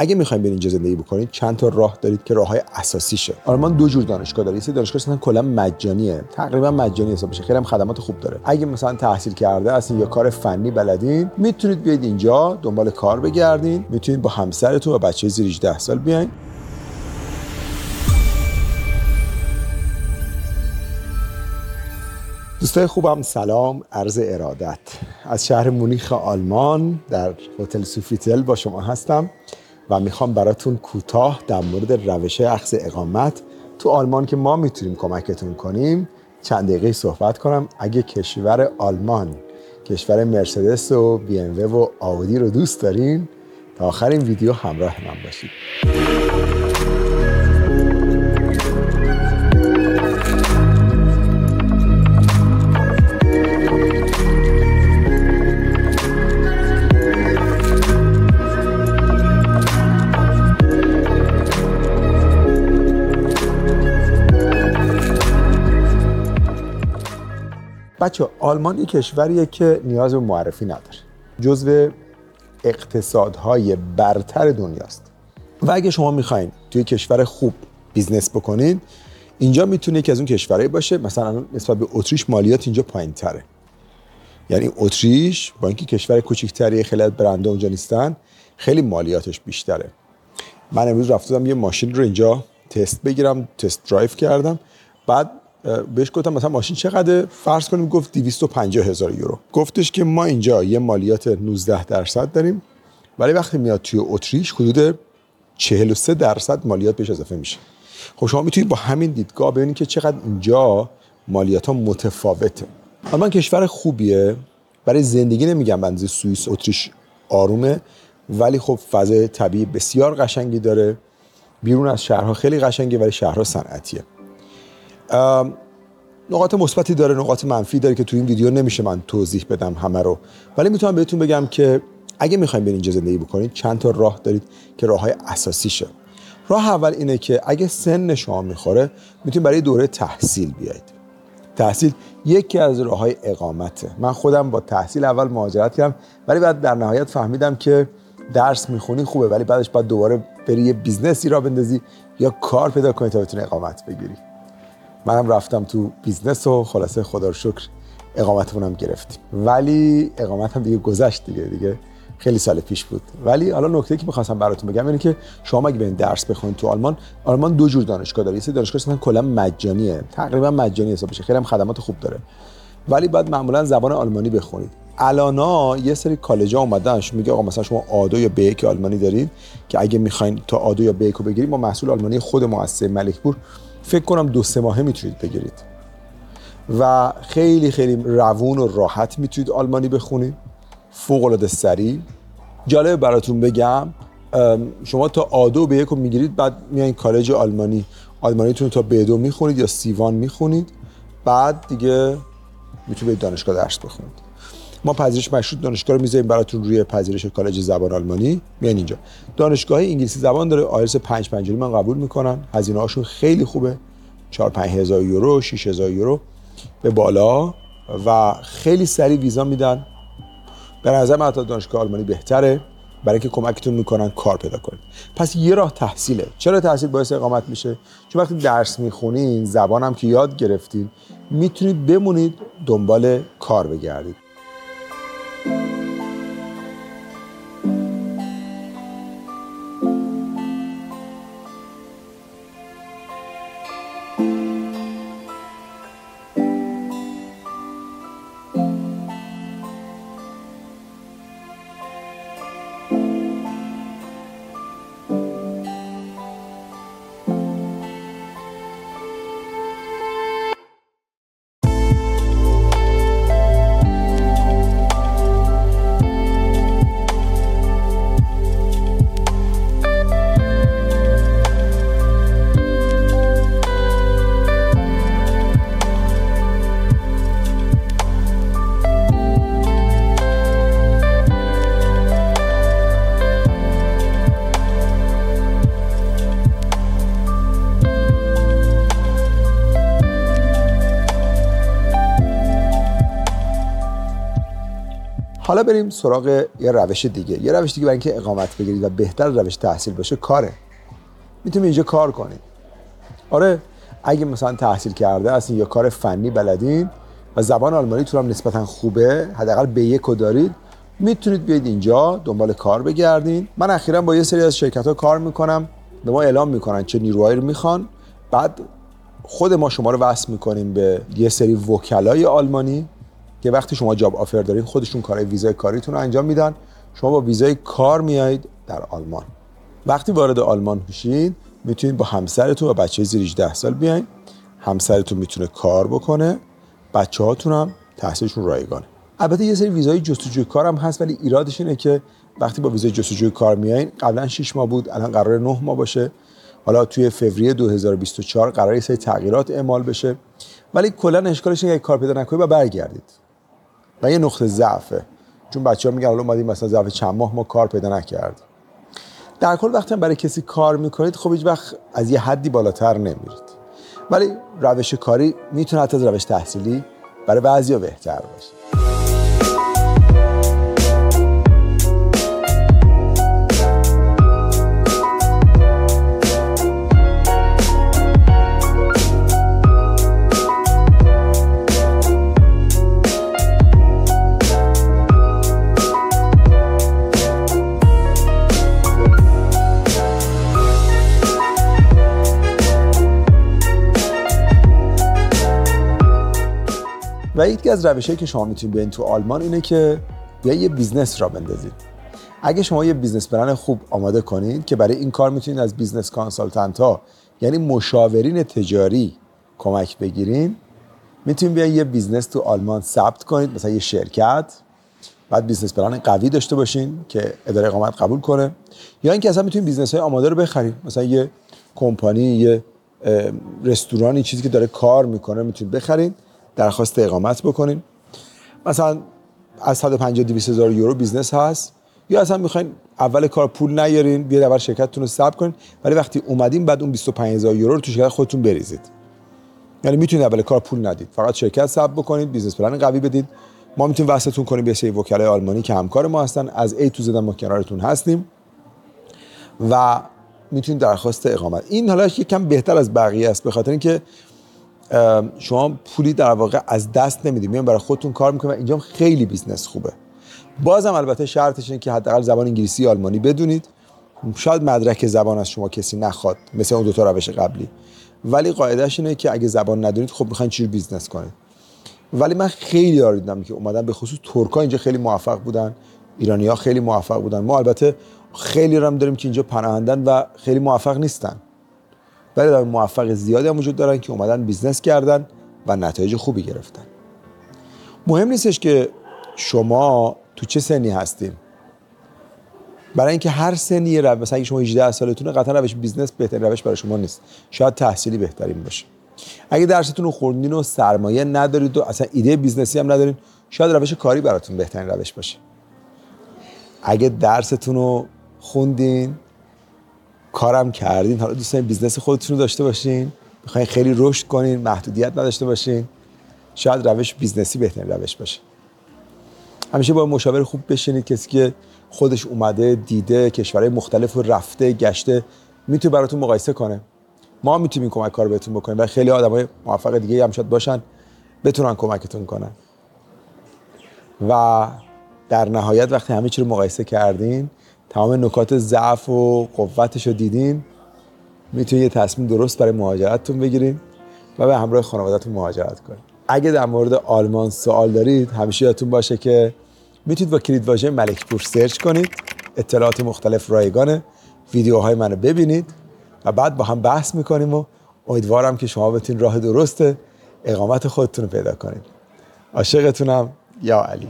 اگه می‌خوایم برین اینجا زندگی بکنید چند تا راه دارید که راه های اساسیشه آلمان دو جور دانشگاه داره یه دانشگاه اصلا کلا مجانیه. تقریبا مجانی حساب میشه. خیلی هم خدمات خوب داره. اگه مثلا تحصیل کرده هستین یا کار فنی بلدین می‌تونید بیاید اینجا دنبال کار بگردین. می‌تونید با همسرتون و بچه زیر 18 سال بیاین. دوستای خوبم سلام. عرض ارادت. از شهر مونیخ آلمان در هتل سوفیتل با شما هستم. و می‌خوام براتون کوتاه در مورد روش اخذ اقامت تو آلمان که ما می‌تونیم کمکتون کنیم چند دقیقه صحبت کنم. اگه کشور آلمان کشور مرسدس و بی ام و آودی رو دوست دارین تا آخر این ویدیو همراه من باشید. بچه آلمان یک کشوریه که نیاز به معرفی نداره. جزو اقتصادهای برتر دنیاست. و اگه شما می‌خواین توی کشور خوب business بکنین اینجا می‌تونه یکی از اون کشورهایی باشه. مثلا نسبت به اتریش مالیات اینجا پایین تره. یعنی اتریش با اینکه کشور کوچیکتریه خیلی از برندا اونجا نیستن خیلی مالیاتش بیشتره. من امروز رفتم یه ماشین رو اینجا تست بگیرم test drive کردم. بعد بهش گفتم مثلا ماشین چقدر فرض کنیم گفت 250 هزار یورو. گفتش که ما اینجا یه مالیات 19 درصد داریم. ولی وقتی میاد توی اتریش حدود 43 درصد مالیات بهش اضافه میشه. خب شما می‌تونید با همین دیدگاه ببینید که چقدر اینجا مالیات ها متفاوته آلمان کشور خوبیه. برای زندگی نمیگم بنز سوئیس اتریش آرومه. ولی خب فضای طبیعی بسیار قشنگی داره. بیرون از شهرها خیلی قشنگه ولی شهرها صنعتیه. نقاط مثبتی داره نقاط منفی داره که تو این ویدیو نمیشه من توضیح بدم همه رو. ولی می‌تونم بهتون بگم که اگه می‌خوایم برین اینجا زندگی بکنید چند تا راه دارید که راه های اساسیشه راه اول اینه که اگه سن شما می‌خوره می‌تونید برای دوره تحصیل بیاید. تحصیل یکی از راه های اقامته. من خودم با تحصیل اول مهاجرت کردم ولی بعد در نهایت فهمیدم که درس می‌خونی خوبه ولی بعدش باید دوباره بری یه business ی راه بندازی یا کار پیدا کنی تا بتونی اقامت بگیری. منم رفتم تو business و خلاصه خدا رو شکر اقامتمون هم گرفتیم. ولی اقامت هم دیگه گذشت دیگه دیگه خیلی سال پیش بود. ولی حالا نکته که می‌خواستم براتون بگم اینه که شما اگه برین درس بخونید تو آلمان آلمان دو جور دانشگاه داره. یه دانشگاه اصلا کلا مجانیه. تقریبا مجانی حساب میشه. خیلی هم خدمات خوب داره. ولی بعد معمولا زبان آلمانی بخونید. الانا یه سری کالجا اومدن میگه آقا مثلا شما آدو یا بیک آلمانی دارید؟ که اگه می‌خواین تا آدو یا بیک رو بگیرید ما محصول آلمانی خود مؤسسه ملکپور فکر کنم دو سه ماهه می‌تونید بگیرید. و خیلی خیلی روون و راحت می‌تونید آلمانی بخونید. فوق العاده سریع. جالب براتون بگم شما تا آدو به یک می‌گیرید بعد میایین کالج آلمانی. آلمانیتون تا به دو می‌خونید یا سیوان می‌خونید. بعد دیگه می‌تونید دانشگاه درس بخونید. ما پذیرش مشروط دانشگاه رو می‌ذاریم براتون روی پذیرش کالج زبان آلمانی. میان اینجا. دانشگاه انگلیسی زبان داره آیلتس 5 5 من قبول می‌کنن. هزینه هاشون خیلی خوبه. 4 5 هزار یورو 6 هزار یورو به بالا و خیلی سریع ویزا میدن. به نظر من دانشگاه آلمانی بهتره. برای اینکه کمکتون می‌کنن کار پیدا کنید. پس یه راه تحصیله. چرا تحصیل باعث اقامت میشه؟ چون وقتی درس می‌خونین زبانم که یاد گرفتین می‌تونید بمونید دنبال کار بگردید. بریم سراغ یه روش دیگه. یه روش دیگه برای اینکه اقامت بگیرید و بهتر روش تحصیل باشه کاره. می‌تونید اینجا کار کنید آره اگه مثلا تحصیل کرده هستین یا کار فنی بلدین و زبان آلمانی تو هم نسبتا خوبه حداقل به یک دارید می‌تونید بیاید اینجا دنبال کار بگردین. من اخیرا با یه سری از شرکت ها کار می‌کنم به ما اعلام می‌کنن چه نیروهایی رو می‌خوان. بعد خود ما شما رو وصل می‌کنیم به یه سری وکلای آلمانی. که وقتی شما جاب آفر دارین خودشون کار ویزای کاریتون رو انجام میدن. شما با ویزای کار میایید در آلمان. وقتی وارد آلمان میشید می‌تونید با همسرتون و بچه زیر 18 سال بیاین. همسرتون می‌تونه کار بکنه بچه هاتون هم تحصیلشون رایگانه. البته یه سری ویزای جستجوی کار هم هست ولی ایرادش اینه که وقتی با ویزای جستجوی کار میایین قبلا 6 ماه بود الان قرار 9 ماه باشه. حالا توی فوریه 2024 قرار یه سری تغییرات اعمال بشه. ولی کلا اشکالش اینه کار پیدا نکنید و برگردید. و یه نقطه ضعفه. چون بچه ها میگن حالا اومدیم مثلا ضعف چند ماه ما کار پیدا نکردیم. در کل وقتی برای کسی کار می‌کنید خب هیچ وقت از یه حدی بالاتر نمیرید. ولی روش کاری می‌تونه حتی از روش تحصیلی برای بعضیا بهتر باشه. و یکی از روشهایی که شما می‌تونید بیاین تو آلمان اینه که بیاید یه بیزنس راه بندازید اگه شما یه business plan خوب آماده کنید که برای این کار می‌تونید از business consultant ها یعنی مشاورین تجاری کمک بگیرین می‌تونید بیاین یه بیزنس تو آلمان ثبت کنید مثلا یه شرکت بعد business plan قوی داشته باشین که اداره اقامت قبول کنه. یا اینکه اصلا می‌تونید بیزنس های آماده رو بخرید مثلا یه کمپانی یه رستورانی چیزی که داره کار می‌کنه می‌تونید بخرید درخواست اقامت بکنین مثلا از 150 200 هزار یورو بیزنس هست. یا اصلا می‌خواین اول کار پول نیارین بیاید اول شرکتتون رو ثبت کنین ولی وقتی اومدین بعد اون 25 هزار یورو رو تو شرکت خودتون بریزید. یعنی می‌تونید اول کار پول ندید. فقط شرکت ثبت بکنید business plan قوی بدید. ما می‌تونیم واسهتون کنیم یه سری وکلای آلمانی که همکار ما هستن از A تو Z ما کنارتون هستیم. و می‌تونید درخواست اقامت. این حالا یکم بهتر از بقیه است به خاطر اینکه شما پولی در واقع از دست نمی‌دید. میان برای خودتون کار می‌کنید و اینجا خیلی بیزنس خوبه. بازم البته شرطش اینه که حداقل زبان انگلیسی آلمانی بدونید. شاید مدرک زبان از شما کسی نخواد مثل اون دو تا روش قبلی. ولی قاعدش اینه که اگه زبان ندونید خب می‌خواین چی بیزنس کنید. ولی من خیلی دیدم که اومدن به خصوص ترکا اینجا خیلی موفق بودن. ایرانی ها خیلی موفق بودن. ما البته خیلیا رم داریم که اینجا پناهندن و خیلی موفق نیستن. ولی موفق زیادی هم وجود دارن که اومدن بیزنس کردن و نتایج خوبی گرفتن. مهم نیستش که شما تو چه سنی هستین برای اینکه هر سنی رو مثلا اگه شما 18 سالتونه قطعا روش بیزنس بهترین روش برای شما نیست. شاید تحصیلی بهترین باشه. اگه درستون رو خوندین و سرمایه ندارید و اصلا ایده بیزنسی هم ندارین شاید روش کاری براتون بهترین روش باشه. اگه درستون رو خوندین کارم کردین. حالا دوست دارین بیزنس خودتون رو داشته باشین. می‌خواین خیلی رشد کنین محدودیت نداشته باشین. شاید روش بیزنسی بهترین روش باشه. همیشه با مشاور خوب بشینید. کسی که خودش اومده دیده کشورهای مختلف رفته گشته می‌تونه براتون مقایسه کنه. ما می‌تونیم کمک کار بهتون بکنیم و خیلی آدمای موفق دیگه هم شاید باشن بتونن کمکتون کنن. و در نهایت وقتی همه چی رو مقایسه کردین تمام نکات ضعف و قوتش رو دیدین می‌تونید یه تصمیم درست برای مهاجرتتون بگیرین و به همراه خانوادهتون مهاجرت کنید اگه در مورد آلمان سوال دارید همیشه یادتون باشه که می‌تونید با کلید واژه ملکپور سرچ کنید. اطلاعات مختلف رایگانه ویدیوهای منو ببینید و بعد با هم بحث می‌کنیم و امیدوارم که شما بتونید راه درست اقامت خودتون رو پیدا کنید. عاشقتونم یا علی.